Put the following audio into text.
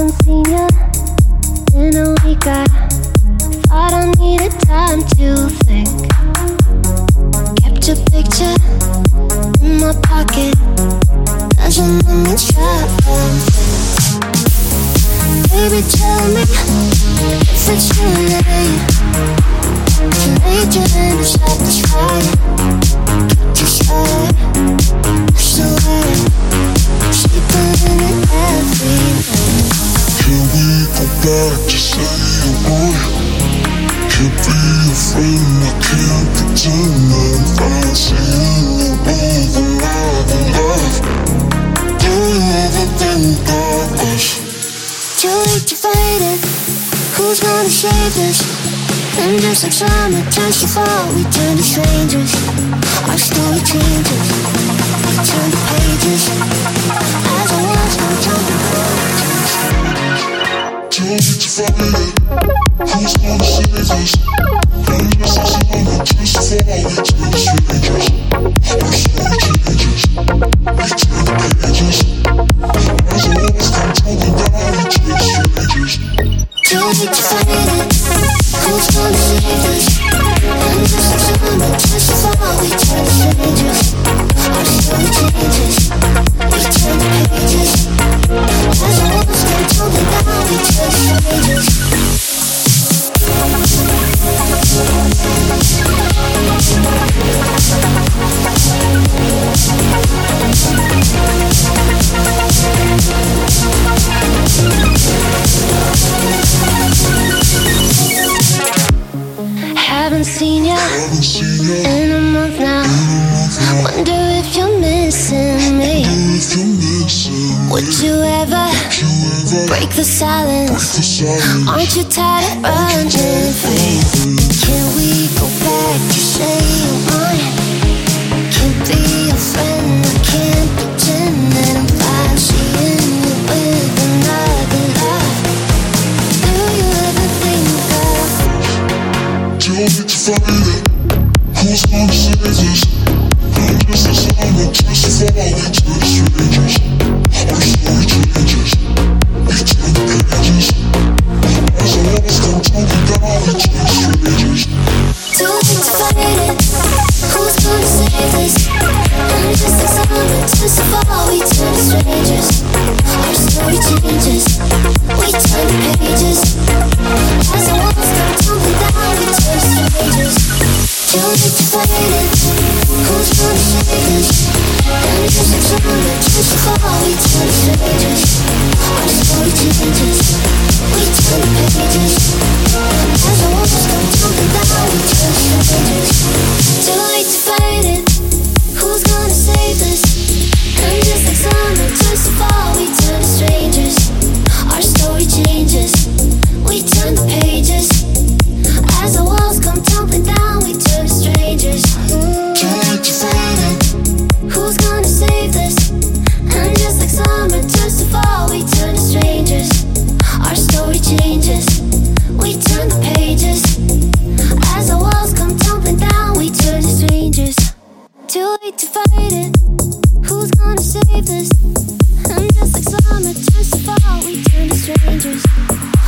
haven't seen you in a week. I thought I needed time to think. Kept your picture in my pocket. Doesn't let me try. Baby, tell me if it's too late. Too late, you didn't stop to try. To try. can't be a friend, I can't pretend I'm fancy you over love and love. Don't ever think of us. Too late to fight it. Who's gonna save this? And just like summer turns to fall, we turn to strangers. Our story changes. We turn to pages. always seen you in a month now. Wonder if you're missing me. Would you ever break the silence? Aren't you tired of running free? for you. pages strangers.